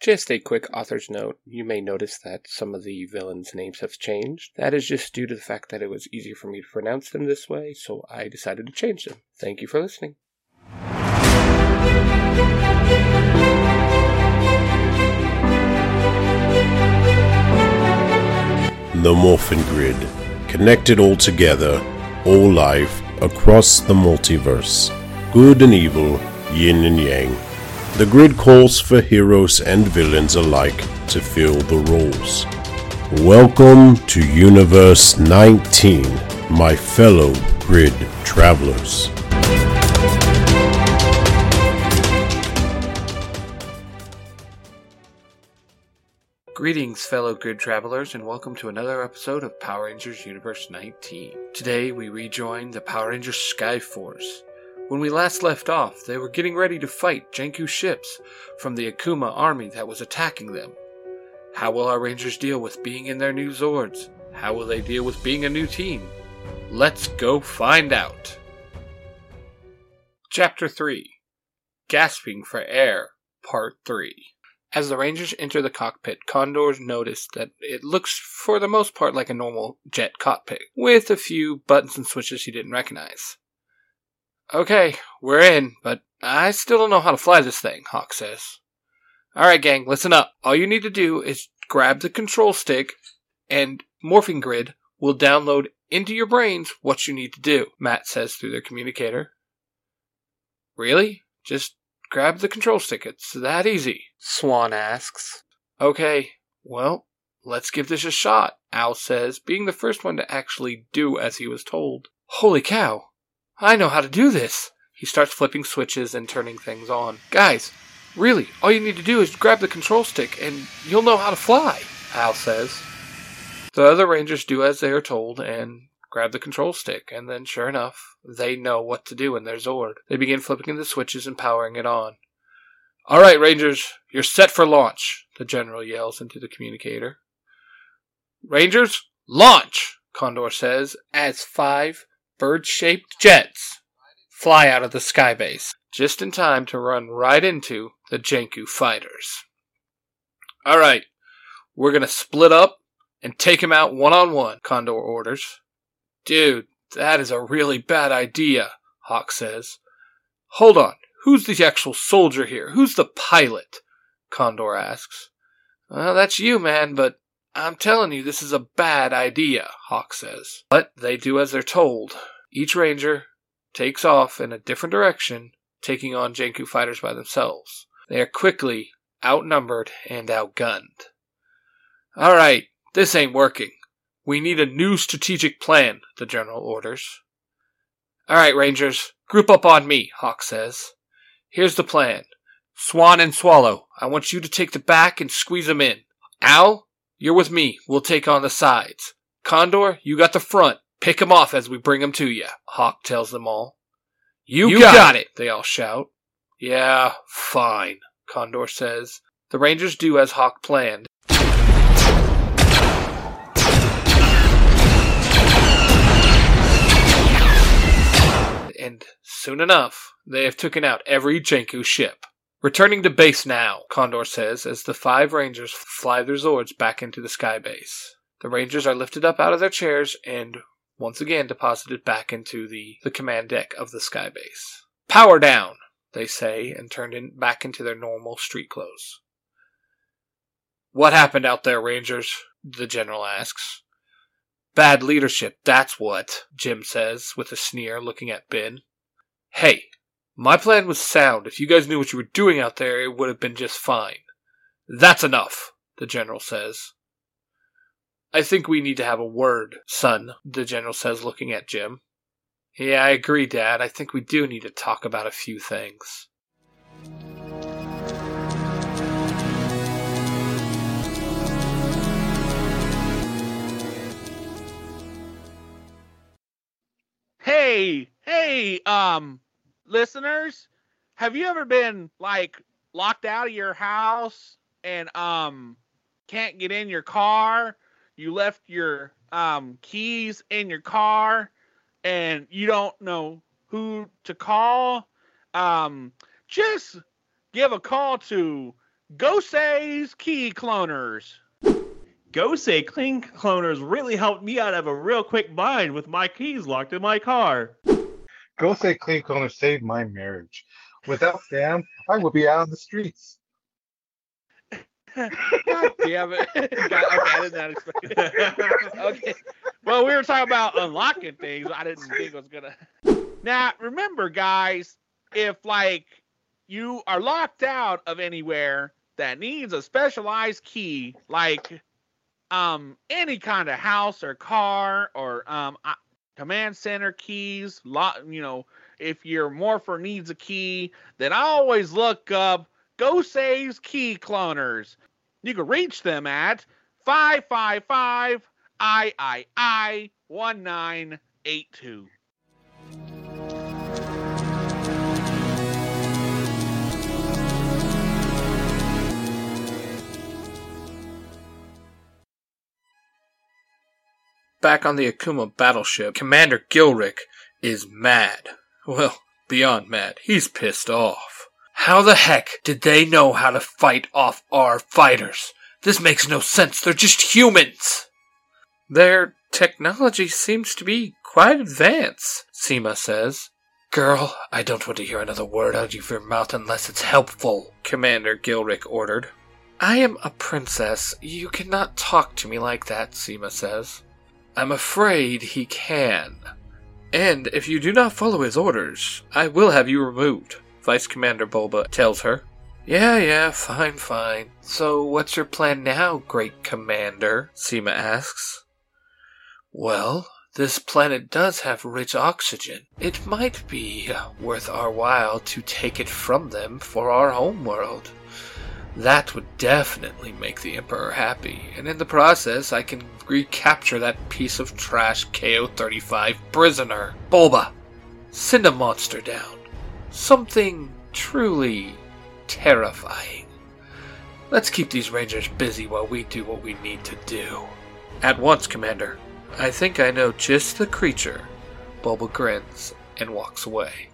Just a quick author's note. You may notice that some of the villains' names have changed. That is just due to the fact that it was easier for me to pronounce them this way, so I decided to change them. Thank you for listening. The Morphin Grid. Connected all together, all life, across the multiverse. Good and evil, yin and yang. The grid calls for heroes and villains alike to fill the roles. Welcome to Universe 19, my fellow grid travelers. Greetings, fellow grid travelers, and welcome to another episode of Power Rangers Universe 19. Today, we rejoin the Power Rangers Sky Force. When we last left off, they were getting ready to fight Janku ships from the Akuma army that was attacking them. How will our Rangers deal with being in their new Zords? How will they deal with being a new team? Let's go find out. Chapter 3 Gasping for Air, Part 3 as the Rangers enter the cockpit, Condors noticed that it looks for the most part like a normal jet cockpit, with a few buttons and switches he didn't recognize. Okay, we're in, but I still don't know how to fly this thing, Hawk says. Alright, gang, listen up. All you need to do is grab the control stick, and Morphing Grid will download into your brains what you need to do, Matt says through their communicator. Really? Just grab the control stick. It's that easy. Swan asks. Okay, well, let's give this a shot, Owl says, being the first one to actually do as he was told. Holy cow! I know how to do this! He starts flipping switches and turning things on. Guys, really, all you need to do is grab the control stick and you'll know how to fly, Owl says. The other Rangers do as they are told and grab the control stick, and then, sure enough, they know what to do in their Zord. They begin flipping the switches and powering it on. All right, Rangers, you're set for launch, the general yells into the communicator. Rangers, launch, Condor says, as five bird shaped jets fly out of the skybase, just in time to run right into the Janku fighters. All right, we're to split up and take him out one on one, Condor orders. Dude, that is a really bad idea, Hawk says. Hold on, who's the actual soldier here? Who's the pilot? Condor asks. Well, that's you, man, but I'm telling you, this is a bad idea, Hawk says. But they do as they're told. Each ranger takes off in a different direction, taking on Janku fighters by themselves. They are quickly outnumbered and outgunned. All right, this ain't working. We need a new strategic plan, the general orders. All right, Rangers, group up on me, Hawk says. Here's the plan. Swan and Swallow, I want you to take the back and squeeze them in. Owl, you're with me. We'll take on the sides. Condor, you got the front. Pick 'em off as we bring 'em to you, Hawk tells them all. You, you got, got it. it, they all shout. Yeah, fine, Condor says. The Rangers do as Hawk planned. And soon enough, they have taken out every Janku ship. Returning to base now, Condor says as the five Rangers fly their Zords back into the sky base. The Rangers are lifted up out of their chairs and once again deposited back into the, the command deck of the sky base. Power down, they say, and turned in, back into their normal street clothes. What happened out there, Rangers? The general asks. Bad leadership, that's what, Jim says, with a sneer, looking at Ben. Hey, my plan was sound. If you guys knew what you were doing out there, it would have been just fine. That's enough, the general says. I think we need to have a word, son, the general says, looking at Jim. Yeah, I agree, Dad. I think we do need to talk about a few things. Hey, hey, um, listeners, have you ever been like locked out of your house and um can't get in your car? You left your um keys in your car and you don't know who to call? Um just give a call to Gosei's Key Cloners. Gosei Clean Cloners really helped me out of a real quick bind with my keys locked in my car. Gosei Clean Cleaner saved my marriage. Without Sam, I would be out on the streets. Damn it. Okay, I did not expect it. okay. Well, we were talking about unlocking things. I didn't think it was gonna. Now, remember, guys, if like you are locked out of anywhere that needs a specialized key, like um any kind of house or car or um uh, command center keys, lot you know, if your morpher needs a key, then I always look up Gosei's Key Cloners. You can reach them at 555 III 1982. Back on the Akuma battleship, Commander Gilrick is mad. Well, beyond mad. He's pissed off. How the heck did they know how to fight off our fighters? This makes no sense. They're just humans. Their technology seems to be quite advanced, Seema says. Girl, I don't want to hear another word out of your mouth unless it's helpful, Commander Gilrick ordered. I am a princess. You cannot talk to me like that, Seema says. I'm afraid he can. And if you do not follow his orders, I will have you removed, Vice Commander Bulba tells her. Yeah, yeah, fine, fine. So, what's your plan now, Great Commander? Seema asks. Well, this planet does have rich oxygen. It might be worth our while to take it from them for our home world. That would definitely make the Emperor happy, and in the process, I can recapture that piece of trash KO 35 prisoner. Bulba, send a monster down. Something truly terrifying. Let's keep these Rangers busy while we do what we need to do. At once, Commander. I think I know just the creature. Bulba grins and walks away.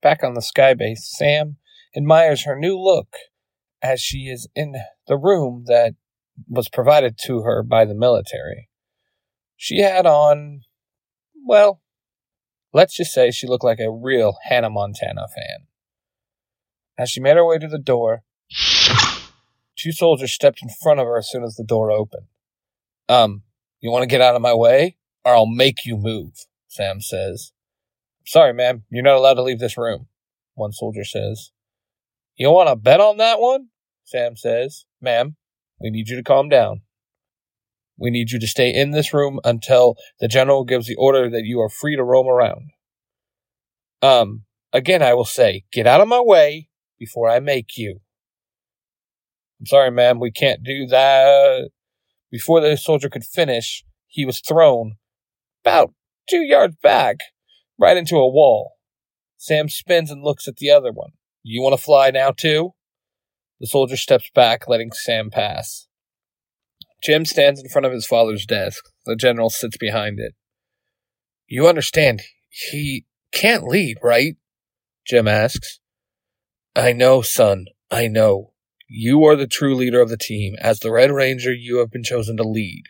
Back on the skybase, Sam admires her new look as she is in the room that was provided to her by the military. She had on, well, let's just say she looked like a real Hannah Montana fan. As she made her way to the door, two soldiers stepped in front of her as soon as the door opened. Um, you want to get out of my way, or I'll make you move, Sam says. Sorry, ma'am, you're not allowed to leave this room, one soldier says. You want to bet on that one? Sam says. Ma'am, we need you to calm down. We need you to stay in this room until the general gives the order that you are free to roam around. Um, again, I will say, get out of my way before I make you. I'm sorry, ma'am, we can't do that. Before the soldier could finish, he was thrown about two yards back, right into a wall. Sam spins and looks at the other one. You want to fly now, too? The soldier steps back, letting Sam pass. Jim stands in front of his father's desk. The general sits behind it. You understand, he can't lead, right? Jim asks. I know, son. I know. You are the true leader of the team. As the Red Ranger, you have been chosen to lead.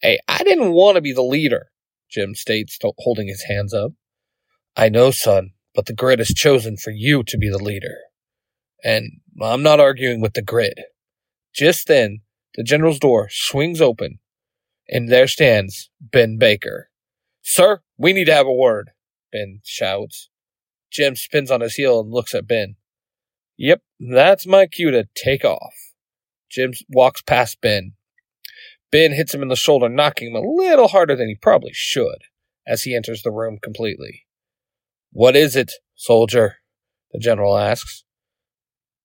Hey, I didn't want to be the leader, Jim states, holding his hands up. I know, son, but the grid has chosen for you to be the leader. And I'm not arguing with the grid. Just then, the general's door swings open, and there stands Ben Baker. Sir, we need to have a word, Ben shouts. Jim spins on his heel and looks at Ben. Yep, that's my cue to take off. Jim walks past Ben. Ben hits him in the shoulder, knocking him a little harder than he probably should as he enters the room completely. What is it, soldier? The general asks.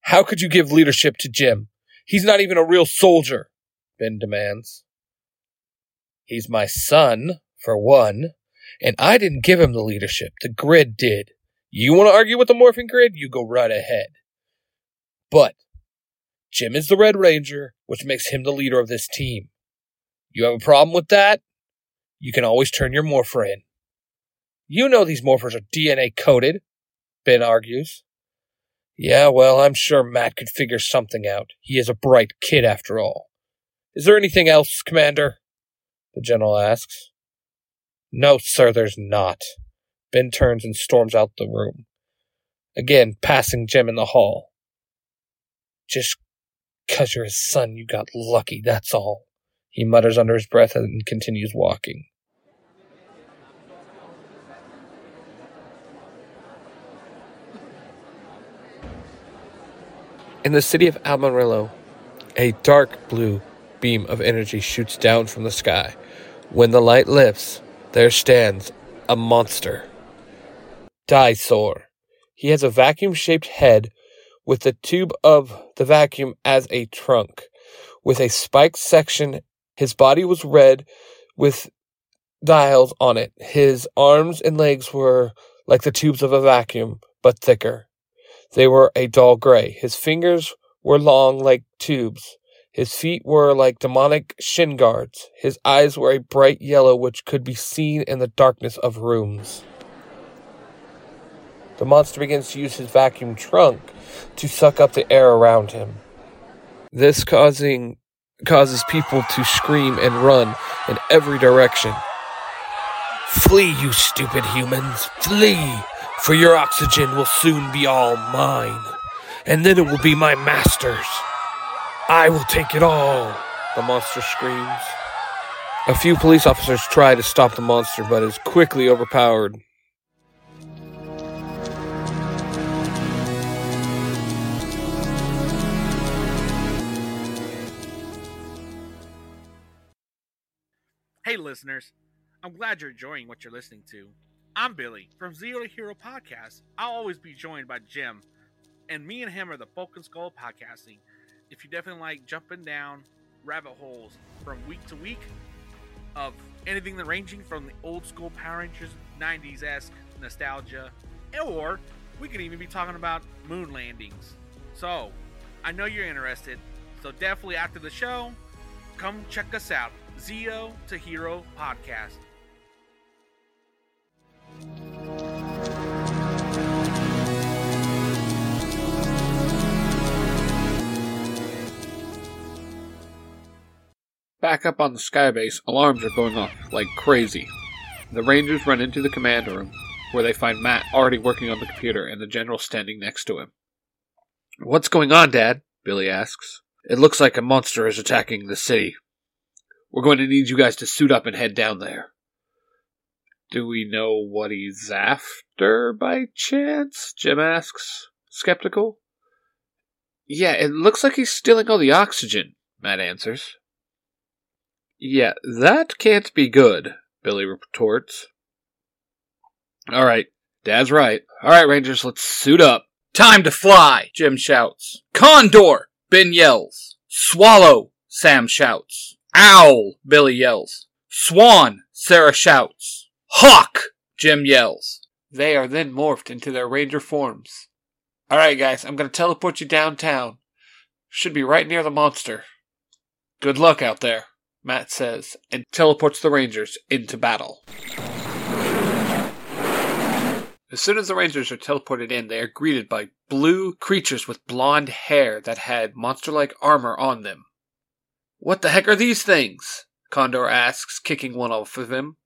How could you give leadership to Jim? He's not even a real soldier, Ben demands. He's my son, for one, and I didn't give him the leadership. The grid did. You want to argue with the morphing grid? You go right ahead. But Jim is the Red Ranger, which makes him the leader of this team. You have a problem with that? You can always turn your morpher in. You know these morphers are DNA coded, Ben argues. Yeah, well, I'm sure Matt could figure something out. He is a bright kid after all. Is there anything else, Commander? The general asks. No, sir, there's not. Ben turns and storms out the room. Again, passing Jim in the hall. Just 'cause you're his son, you got lucky, that's all. He mutters under his breath and continues walking. In the city of Amarillo, a dark blue beam of energy shoots down from the sky. When the light lifts, there stands a monster. Dinosaur. He has a vacuum shaped head with the tube of the vacuum as a trunk. With a spiked section, his body was red with dials on it. His arms and legs were like the tubes of a vacuum, but thicker. They were a dull gray. His fingers were long like tubes. His feet were like demonic shin guards. His eyes were a bright yellow which could be seen in the darkness of rooms. The monster begins to use his vacuum trunk to suck up the air around him. This causing causes people to scream and run in every direction. Flee, you stupid humans, flee, for your oxygen will soon be all mine, and then it will be my master's. I will take it all, the monster screams. A few police officers try to stop the monster, but is quickly overpowered. Hey, listeners. I'm glad you're enjoying what you're listening to. I'm Billy from Zero to Hero Podcast. I'll always be joined by Jim, and me and him are the Bulk and Skull Podcasting. If you definitely like jumping down rabbit holes from week to week of anything ranging from the old school Power Rangers 90s esque nostalgia, or we could even be talking about moon landings. So, I know you're interested, so definitely after the show, come check us out. Zeo to Hero Podcast. Back up on the skybase, alarms are going off like crazy. The Rangers run into the command room, where they find Matt already working on the computer and the general standing next to him. What's going on, Dad? Billy asks. It looks like a monster is attacking the city. We're going to need you guys to suit up and head down there. Do we know what he's after by chance? Jim asks, skeptical. Yeah, it looks like he's stealing all the oxygen, Matt answers. Yeah, that can't be good, Billy retorts. All right, Dad's right. All right, Rangers, let's suit up. Time to fly, Jim shouts. Condor, Ben yells. Swallow, Sam shouts. Owl, Billy yells. Swan, Sarah shouts. Hawk, Jim yells. They are then morphed into their ranger forms. All right, guys, I'm going to teleport you downtown. Should be right near the monster. Good luck out there, Matt says, and teleports the Rangers into battle. As soon as the Rangers are teleported in, they are greeted by blue creatures with blonde hair that had monster like armor on them. What the heck are these things? Condor asks, kicking one off of him.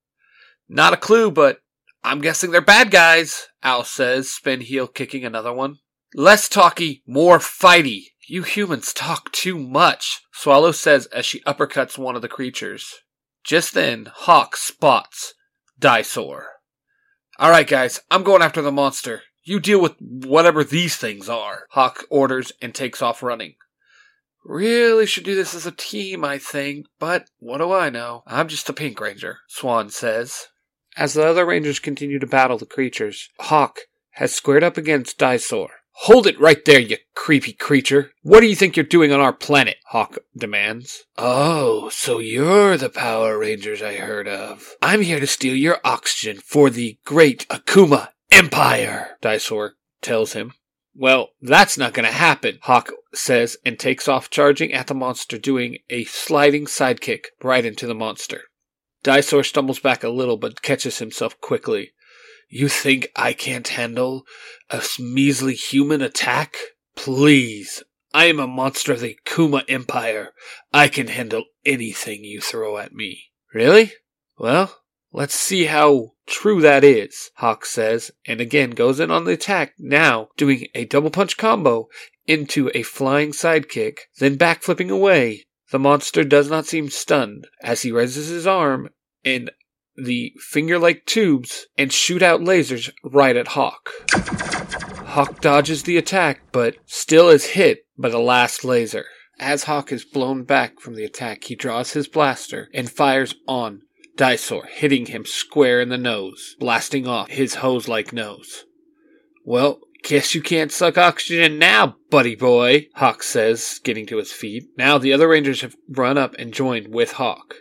Not a clue, but I'm guessing they're bad guys, Owl says, spin heel kicking another one. Less talky, more fighty. You humans talk too much, Swallow says as she uppercuts one of the creatures. Just then, Hawk spots Dinosaur. Alright, guys, I'm going after the monster. You deal with whatever these things are, Hawk orders and takes off running. Really should do this as a team, I think, but what do I know? I'm just a Pink Ranger, Swan says. As the other Rangers continue to battle the creatures, Hawk has squared up against Dinosaur. Hold it right there, you creepy creature. What do you think you're doing on our planet? Hawk demands. Oh, so you're the Power Rangers I heard of. I'm here to steal your oxygen for the great Akuma Empire, Dinosaur tells him. Well, that's not to happen, Hawk says and takes off charging at the monster, doing a sliding sidekick right into the monster. Dinosaur stumbles back a little but catches himself quickly. You think I can't handle a measly human attack? Please. I am a monster of the Kuma Empire. I can handle anything you throw at me. Really? Well, let's see how true that is, Hawk says, and again goes in on the attack, now doing a double punch combo into a flying sidekick, then backflipping away. The monster does not seem stunned as he raises his arm and the finger like tubes and shoot out lasers right at Hawk. Hawk dodges the attack, but still is hit by the last laser. As Hawk is blown back from the attack, he draws his blaster and fires on Dysor, hitting him square in the nose, blasting off his hose like nose. Well, guess you can't suck oxygen now, buddy boy, Hawk says, getting to his feet. Now the other Rangers have run up and joined with Hawk.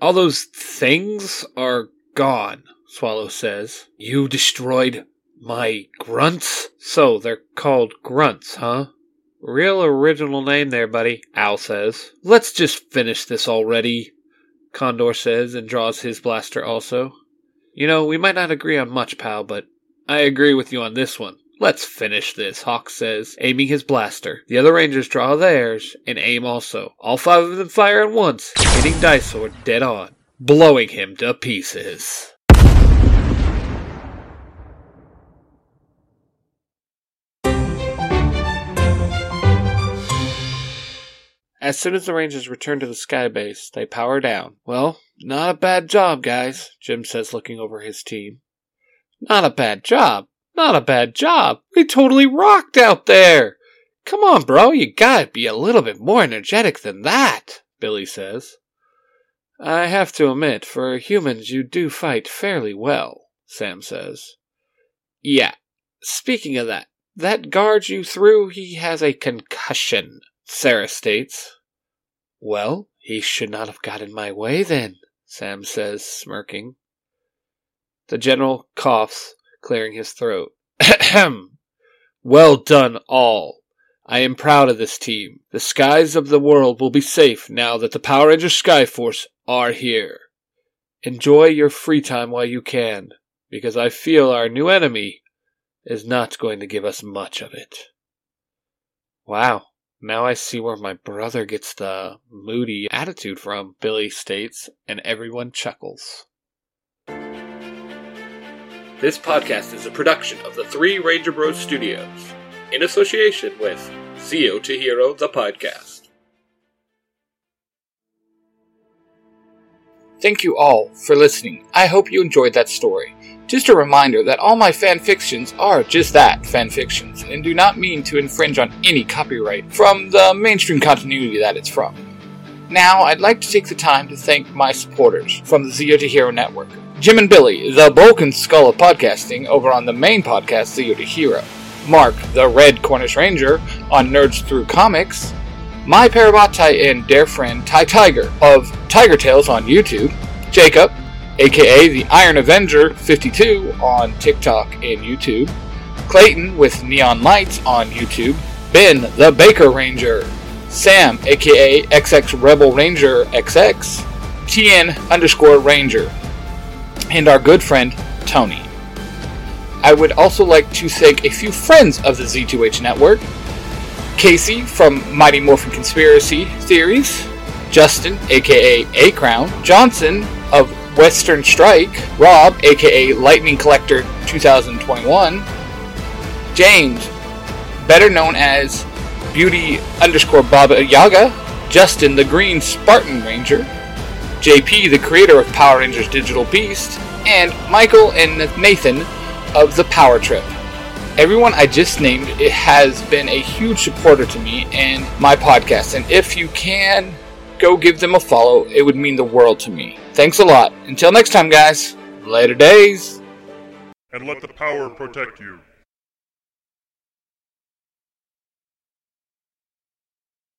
All those things are gone, Swallow says. You destroyed my grunts? So they're called grunts, huh? Real original name there, buddy, Owl says. Let's just finish this already, Condor says and draws his blaster also. You know, we might not agree on much, pal, but I agree with you on this one. Let's finish this, Hawk says, aiming his blaster. The other Rangers draw theirs and aim also. All five of them fire at once, hitting Dysor dead on, blowing him to pieces. As soon as the Rangers return to the sky base, they power down. Well, not a bad job, guys, Jim says, looking over his team. Not a bad job. Not a bad job. We totally rocked out there. Come on, bro, you gotta be a little bit more energetic than that, Billy says. I have to admit, for humans, you do fight fairly well, Sam says. Yeah, speaking of that, that guard you threw, he has a concussion, Sarah states. Well, he should not have got in my way then, Sam says, smirking. The general coughs, clearing his throat. Ahem! well done, all. I am proud of this team. The skies of the world will be safe now that the Power Rangers Skyforce are here. Enjoy your free time while you can, because I feel our new enemy is not going to give us much of it. Wow, now I see where my brother gets the moody attitude from, Billy states, and everyone chuckles. This podcast is a production of the Three Ranger Bros Studios, in association with Zeo to Hero, the podcast. Thank you all for listening. I hope you enjoyed that story. Just a reminder that all my fan fictions are just that, fan fictions, and do not mean to infringe on any copyright from the mainstream continuity that it's from. Now, I'd like to take the time to thank my supporters from the Zeo to Hero Network. Jim and Billy, the bulk and skull of podcasting, over on the main podcast, Zeo to Hero. Mark, the Red Cornish Ranger, on Nerds Through Comics. My Parabatai and dear friend Ty Tiger of Tiger Tales on YouTube. Jacob, aka the Iron Avenger 52 on TikTok and YouTube. Clayton with Neon Lights on YouTube. Ben, the Baker Ranger. Sam, aka XX Rebel Ranger XX. TN underscore Ranger. And our good friend Tony. I would also like to thank a few friends of the Z2H network Casey from Mighty Morphin Conspiracy Theories, Justin, aka A Crown, Johnson of Western Strike, Rob, aka Lightning Collector 2021, James, better known as Beauty underscore Baba Yaga, Justin the Green Spartan Ranger, JP the creator of Power Rangers Digital Beast, and Michael and Nathan of the Power Trip. Everyone I just named it has been a huge supporter to me and my podcast, and if you can go give them a follow, it would mean the world to me. Thanks a lot. Until next time, guys. Later days. and let the power protect you.